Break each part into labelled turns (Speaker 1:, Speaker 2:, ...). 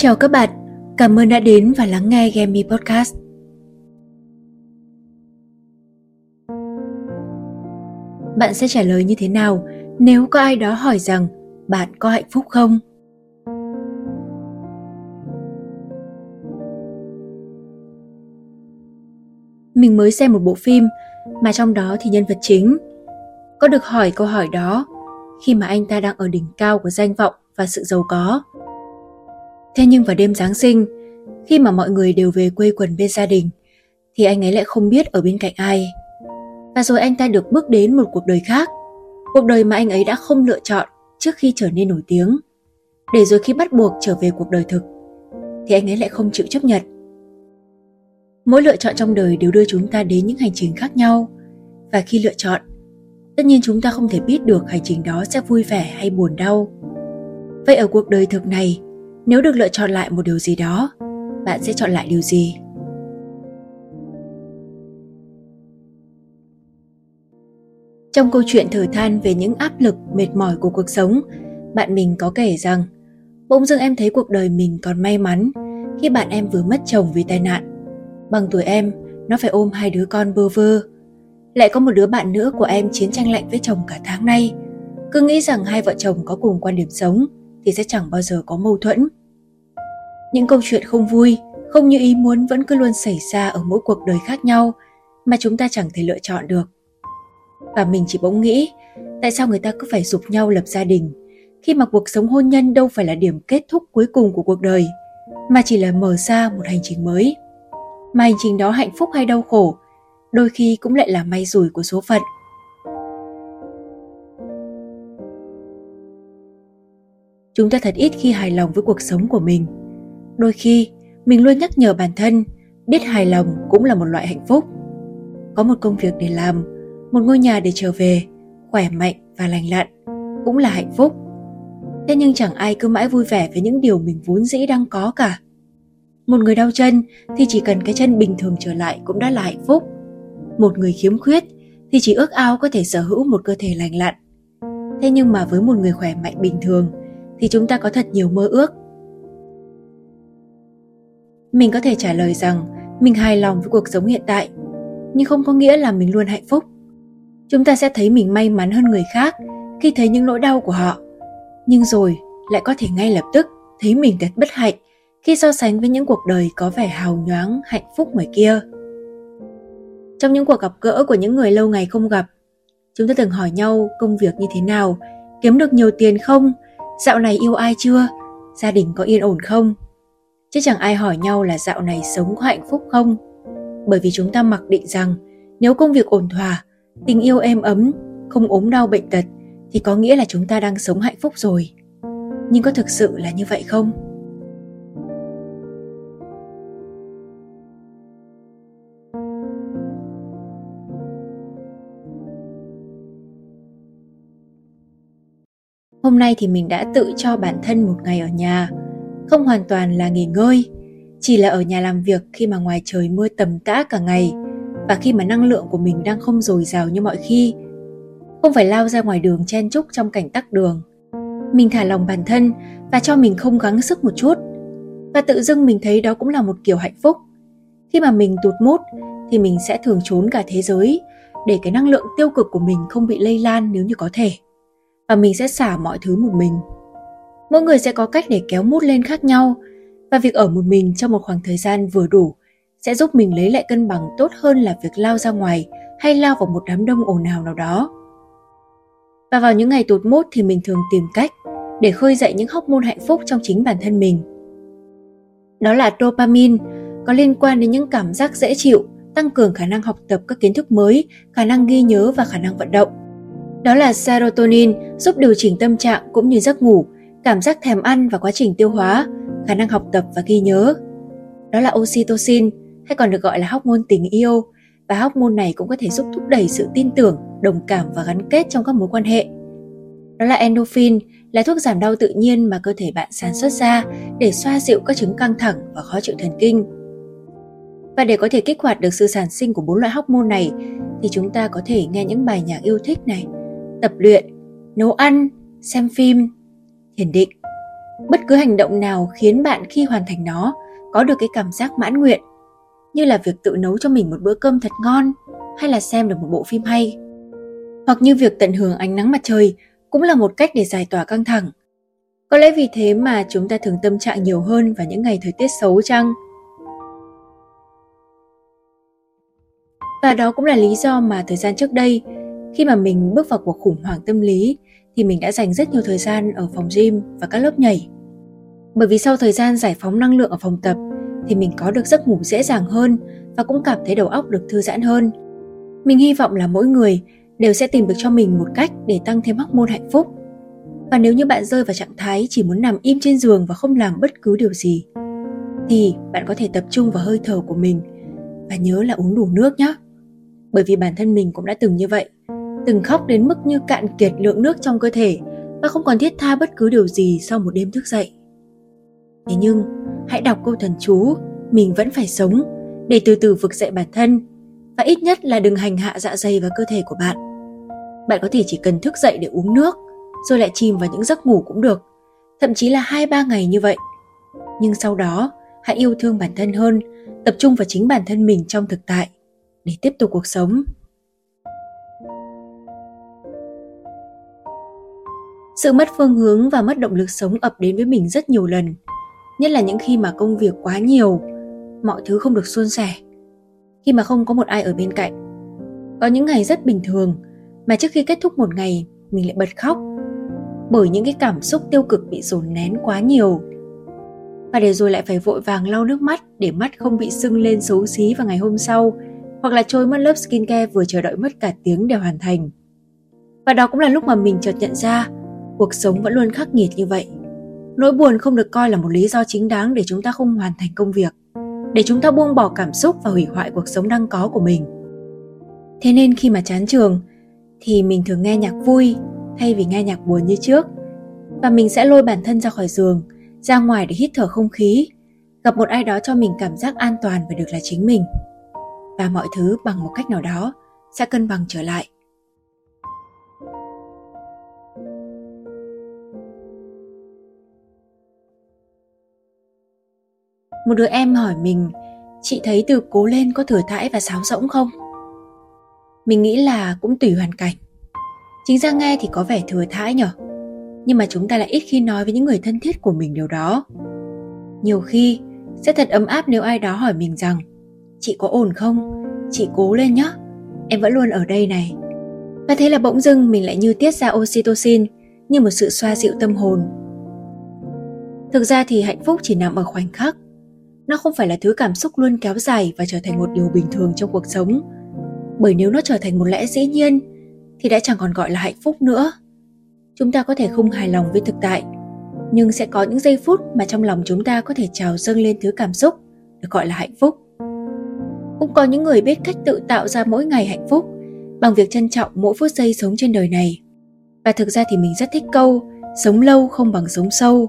Speaker 1: Chào các bạn, cảm ơn đã đến và lắng nghe Gemi Podcast. Bạn sẽ trả lời như thế nào nếu có ai đó hỏi rằng bạn có hạnh phúc không? Mình mới xem một bộ phim mà trong đó thì nhân vật chính có được hỏi câu hỏi đó khi mà anh ta đang ở đỉnh cao của danh vọng và sự giàu có. Thế nhưng vào đêm Giáng sinh, khi mà mọi người đều về quê quần bên gia đình, thì anh ấy lại không biết ở bên cạnh ai. Và rồi anh ta được bước đến một cuộc đời khác, cuộc đời mà anh ấy đã không lựa chọn trước khi trở nên nổi tiếng. Để rồi khi bắt buộc trở về cuộc đời thực, thì anh ấy lại không chịu chấp nhận. Mỗi lựa chọn trong đời đều đưa chúng ta đến những hành trình khác nhau, và khi lựa chọn, tất nhiên chúng ta không thể biết được hành trình đó sẽ vui vẻ hay buồn đau. Vậy ở cuộc đời thực này, nếu được lựa chọn lại một điều gì đó, bạn sẽ chọn lại điều gì? Trong câu chuyện thở than về những áp lực mệt mỏi của cuộc sống, bạn mình có kể rằng, bỗng dưng em thấy cuộc đời mình còn may mắn khi bạn em vừa mất chồng vì tai nạn. Bằng tuổi em, nó phải ôm hai đứa con bơ vơ. Lại có một đứa bạn nữa của em chiến tranh lạnh với chồng cả tháng nay. Cứ nghĩ rằng hai vợ chồng có cùng quan điểm sống thì sẽ chẳng bao giờ có mâu thuẫn những câu chuyện không vui, không như ý muốn vẫn cứ luôn xảy ra ở mỗi cuộc đời khác nhau mà chúng ta chẳng thể lựa chọn được. Và mình chỉ bỗng nghĩ, tại sao người ta cứ phải giục nhau lập gia đình khi mà cuộc sống hôn nhân đâu phải là điểm kết thúc cuối cùng của cuộc đời, mà chỉ là mở ra một hành trình mới. Mà hành trình đó hạnh phúc hay đau khổ, đôi khi cũng lại là may rủi của số phận. Chúng ta thật ít khi hài lòng với cuộc sống của mình đôi khi, mình luôn nhắc nhở bản thân, biết hài lòng cũng là một loại hạnh phúc. Có một công việc để làm, một ngôi nhà để trở về, khỏe mạnh và lành lặn cũng là hạnh phúc. Thế nhưng chẳng ai cứ mãi vui vẻ với những điều mình vốn dĩ đang có cả. Một người đau chân thì chỉ cần cái chân bình thường trở lại cũng đã là hạnh phúc. Một người khiếm khuyết thì chỉ ước ao có thể sở hữu một cơ thể lành lặn. Thế nhưng mà với một người khỏe mạnh bình thường thì chúng ta có thật nhiều mơ ước mình có thể trả lời rằng mình hài lòng với cuộc sống hiện tại, nhưng không có nghĩa là mình luôn hạnh phúc. Chúng ta sẽ thấy mình may mắn hơn người khác khi thấy những nỗi đau của họ. Nhưng rồi lại có thể ngay lập tức thấy mình thật bất hạnh khi so sánh với những cuộc đời có vẻ hào nhoáng, hạnh phúc ngoài kia. Trong những cuộc gặp gỡ của những người lâu ngày không gặp, chúng ta từng hỏi nhau công việc như thế nào, kiếm được nhiều tiền không, dạo này yêu ai chưa, gia đình có yên ổn không? Chứ chẳng ai hỏi nhau là dạo này sống có hạnh phúc không? Bởi vì chúng ta mặc định rằng, nếu công việc ổn thỏa, tình yêu êm ấm, không ốm đau bệnh tật, thì có nghĩa là chúng ta đang sống hạnh phúc rồi. Nhưng có thực sự là như vậy không? Hôm nay thì mình đã tự cho bản thân một ngày ở nhà không hoàn toàn là nghỉ ngơi, chỉ là ở nhà làm việc khi mà ngoài trời mưa tầm tã cả ngày và khi mà năng lượng của mình đang không dồi dào như mọi khi. Không phải lao ra ngoài đường chen chúc trong cảnh tắc đường. Mình thả lòng bản thân và cho mình không gắng sức một chút. Và tự dưng mình thấy đó cũng là một kiểu hạnh phúc. Khi mà mình tụt mút thì mình sẽ thường trốn cả thế giới để cái năng lượng tiêu cực của mình không bị lây lan nếu như có thể. Và mình sẽ xả mọi thứ một mình mỗi người sẽ có cách để kéo mút lên khác nhau và việc ở một mình trong một khoảng thời gian vừa đủ sẽ giúp mình lấy lại cân bằng tốt hơn là việc lao ra ngoài hay lao vào một đám đông ồn ào nào đó. Và vào những ngày tụt mút thì mình thường tìm cách để khơi dậy những hóc môn hạnh phúc trong chính bản thân mình. Đó là dopamine, có liên quan đến những cảm giác dễ chịu, tăng cường khả năng học tập các kiến thức mới, khả năng ghi nhớ và khả năng vận động. Đó là serotonin giúp điều chỉnh tâm trạng cũng như giấc ngủ, cảm giác thèm ăn và quá trình tiêu hóa, khả năng học tập và ghi nhớ. Đó là oxytocin, hay còn được gọi là hormone tình yêu, và hormone này cũng có thể giúp thúc đẩy sự tin tưởng, đồng cảm và gắn kết trong các mối quan hệ. Đó là endorphin, là thuốc giảm đau tự nhiên mà cơ thể bạn sản xuất ra để xoa dịu các chứng căng thẳng và khó chịu thần kinh. Và để có thể kích hoạt được sự sản sinh của bốn loại hormone này thì chúng ta có thể nghe những bài nhạc yêu thích này, tập luyện, nấu ăn, xem phim, thiền định. Bất cứ hành động nào khiến bạn khi hoàn thành nó có được cái cảm giác mãn nguyện, như là việc tự nấu cho mình một bữa cơm thật ngon hay là xem được một bộ phim hay. Hoặc như việc tận hưởng ánh nắng mặt trời cũng là một cách để giải tỏa căng thẳng. Có lẽ vì thế mà chúng ta thường tâm trạng nhiều hơn vào những ngày thời tiết xấu chăng? Và đó cũng là lý do mà thời gian trước đây, khi mà mình bước vào cuộc khủng hoảng tâm lý thì mình đã dành rất nhiều thời gian ở phòng gym và các lớp nhảy bởi vì sau thời gian giải phóng năng lượng ở phòng tập thì mình có được giấc ngủ dễ dàng hơn và cũng cảm thấy đầu óc được thư giãn hơn. Mình hy vọng là mỗi người đều sẽ tìm được cho mình một cách để tăng thêm hormone hạnh phúc. Và nếu như bạn rơi vào trạng thái chỉ muốn nằm im trên giường và không làm bất cứ điều gì, thì bạn có thể tập trung vào hơi thở của mình và nhớ là uống đủ nước nhé. Bởi vì bản thân mình cũng đã từng như vậy, từng khóc đến mức như cạn kiệt lượng nước trong cơ thể và không còn thiết tha bất cứ điều gì sau một đêm thức dậy. Thế nhưng, hãy đọc câu thần chú mình vẫn phải sống để từ từ vực dậy bản thân và ít nhất là đừng hành hạ dạ dày và cơ thể của bạn. Bạn có thể chỉ cần thức dậy để uống nước rồi lại chìm vào những giấc ngủ cũng được, thậm chí là 2-3 ngày như vậy. Nhưng sau đó, hãy yêu thương bản thân hơn, tập trung vào chính bản thân mình trong thực tại để tiếp tục cuộc sống. Sự mất phương hướng và mất động lực sống ập đến với mình rất nhiều lần – nhất là những khi mà công việc quá nhiều, mọi thứ không được suôn sẻ, khi mà không có một ai ở bên cạnh. Có những ngày rất bình thường, mà trước khi kết thúc một ngày, mình lại bật khóc bởi những cái cảm xúc tiêu cực bị dồn nén quá nhiều. Và để rồi lại phải vội vàng lau nước mắt để mắt không bị sưng lên xấu xí vào ngày hôm sau, hoặc là trôi mất lớp skincare vừa chờ đợi mất cả tiếng để hoàn thành. Và đó cũng là lúc mà mình chợt nhận ra cuộc sống vẫn luôn khắc nghiệt như vậy. Nỗi buồn không được coi là một lý do chính đáng để chúng ta không hoàn thành công việc, để chúng ta buông bỏ cảm xúc và hủy hoại cuộc sống đang có của mình. Thế nên khi mà chán trường, thì mình thường nghe nhạc vui thay vì nghe nhạc buồn như trước. Và mình sẽ lôi bản thân ra khỏi giường, ra ngoài để hít thở không khí, gặp một ai đó cho mình cảm giác an toàn và được là chính mình. Và mọi thứ bằng một cách nào đó sẽ cân bằng trở lại. Một đứa em hỏi mình, chị thấy từ cố lên có thừa thãi và sáo rỗng không? Mình nghĩ là cũng tùy hoàn cảnh. Chính ra nghe thì có vẻ thừa thãi nhở, nhưng mà chúng ta lại ít khi nói với những người thân thiết của mình điều đó. Nhiều khi, sẽ thật ấm áp nếu ai đó hỏi mình rằng, chị có ổn không? Chị cố lên nhé em vẫn luôn ở đây này. Và thế là bỗng dưng mình lại như tiết ra oxytocin như một sự xoa dịu tâm hồn. Thực ra thì hạnh phúc chỉ nằm ở khoảnh khắc nó không phải là thứ cảm xúc luôn kéo dài và trở thành một điều bình thường trong cuộc sống. Bởi nếu nó trở thành một lẽ dĩ nhiên, thì đã chẳng còn gọi là hạnh phúc nữa. Chúng ta có thể không hài lòng với thực tại, nhưng sẽ có những giây phút mà trong lòng chúng ta có thể trào dâng lên thứ cảm xúc được gọi là hạnh phúc. Cũng có những người biết cách tự tạo ra mỗi ngày hạnh phúc bằng việc trân trọng mỗi phút giây sống trên đời này. Và thực ra thì mình rất thích câu, sống lâu không bằng sống sâu.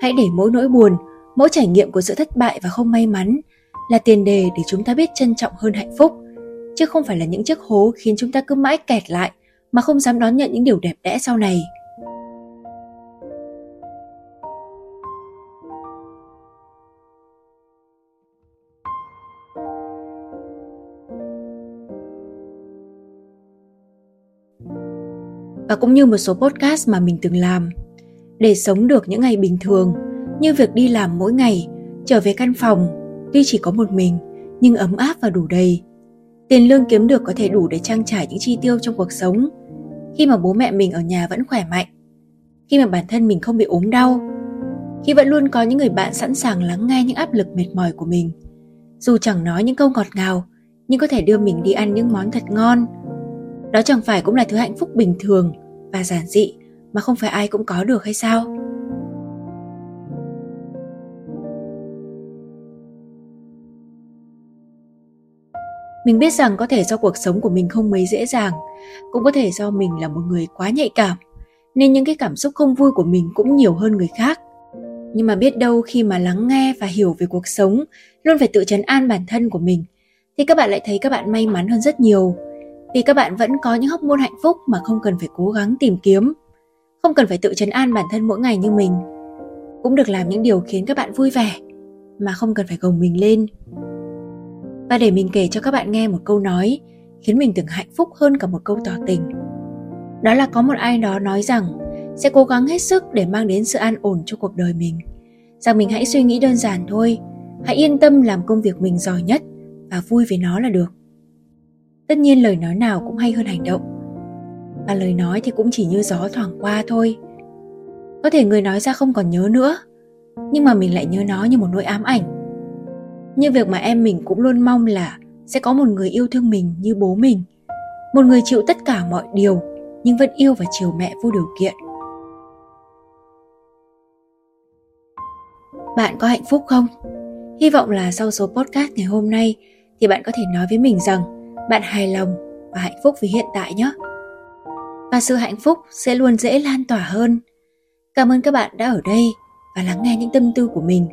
Speaker 1: Hãy để mỗi nỗi buồn mỗi trải nghiệm của sự thất bại và không may mắn là tiền đề để chúng ta biết trân trọng hơn hạnh phúc, chứ không phải là những chiếc hố khiến chúng ta cứ mãi kẹt lại mà không dám đón nhận những điều đẹp đẽ sau này. Và cũng như một số podcast mà mình từng làm, để sống được những ngày bình thường như việc đi làm mỗi ngày, trở về căn phòng, tuy chỉ có một mình nhưng ấm áp và đủ đầy. Tiền lương kiếm được có thể đủ để trang trải những chi tiêu trong cuộc sống. Khi mà bố mẹ mình ở nhà vẫn khỏe mạnh, khi mà bản thân mình không bị ốm đau, khi vẫn luôn có những người bạn sẵn sàng lắng nghe những áp lực mệt mỏi của mình. Dù chẳng nói những câu ngọt ngào, nhưng có thể đưa mình đi ăn những món thật ngon. Đó chẳng phải cũng là thứ hạnh phúc bình thường và giản dị mà không phải ai cũng có được hay sao? Mình biết rằng có thể do cuộc sống của mình không mấy dễ dàng, cũng có thể do mình là một người quá nhạy cảm, nên những cái cảm xúc không vui của mình cũng nhiều hơn người khác. Nhưng mà biết đâu khi mà lắng nghe và hiểu về cuộc sống, luôn phải tự chấn an bản thân của mình, thì các bạn lại thấy các bạn may mắn hơn rất nhiều. Vì các bạn vẫn có những hóc môn hạnh phúc mà không cần phải cố gắng tìm kiếm, không cần phải tự chấn an bản thân mỗi ngày như mình. Cũng được làm những điều khiến các bạn vui vẻ, mà không cần phải gồng mình lên. Và để mình kể cho các bạn nghe một câu nói khiến mình tưởng hạnh phúc hơn cả một câu tỏ tình. Đó là có một ai đó nói rằng sẽ cố gắng hết sức để mang đến sự an ổn cho cuộc đời mình. Rằng mình hãy suy nghĩ đơn giản thôi, hãy yên tâm làm công việc mình giỏi nhất và vui với nó là được. Tất nhiên lời nói nào cũng hay hơn hành động. Và lời nói thì cũng chỉ như gió thoảng qua thôi. Có thể người nói ra không còn nhớ nữa, nhưng mà mình lại nhớ nó như một nỗi ám ảnh. Như việc mà em mình cũng luôn mong là sẽ có một người yêu thương mình như bố mình. Một người chịu tất cả mọi điều, nhưng vẫn yêu và chiều mẹ vô điều kiện. Bạn có hạnh phúc không? Hy vọng là sau số podcast ngày hôm nay thì bạn có thể nói với mình rằng bạn hài lòng và hạnh phúc với hiện tại nhé. Và sự hạnh phúc sẽ luôn dễ lan tỏa hơn. Cảm ơn các bạn đã ở đây và lắng nghe những tâm tư của mình.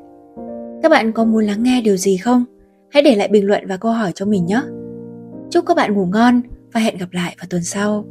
Speaker 1: Các bạn có muốn lắng nghe điều gì không? Hãy để lại bình luận và câu hỏi cho mình nhé. Chúc các bạn ngủ ngon và hẹn gặp lại vào tuần sau.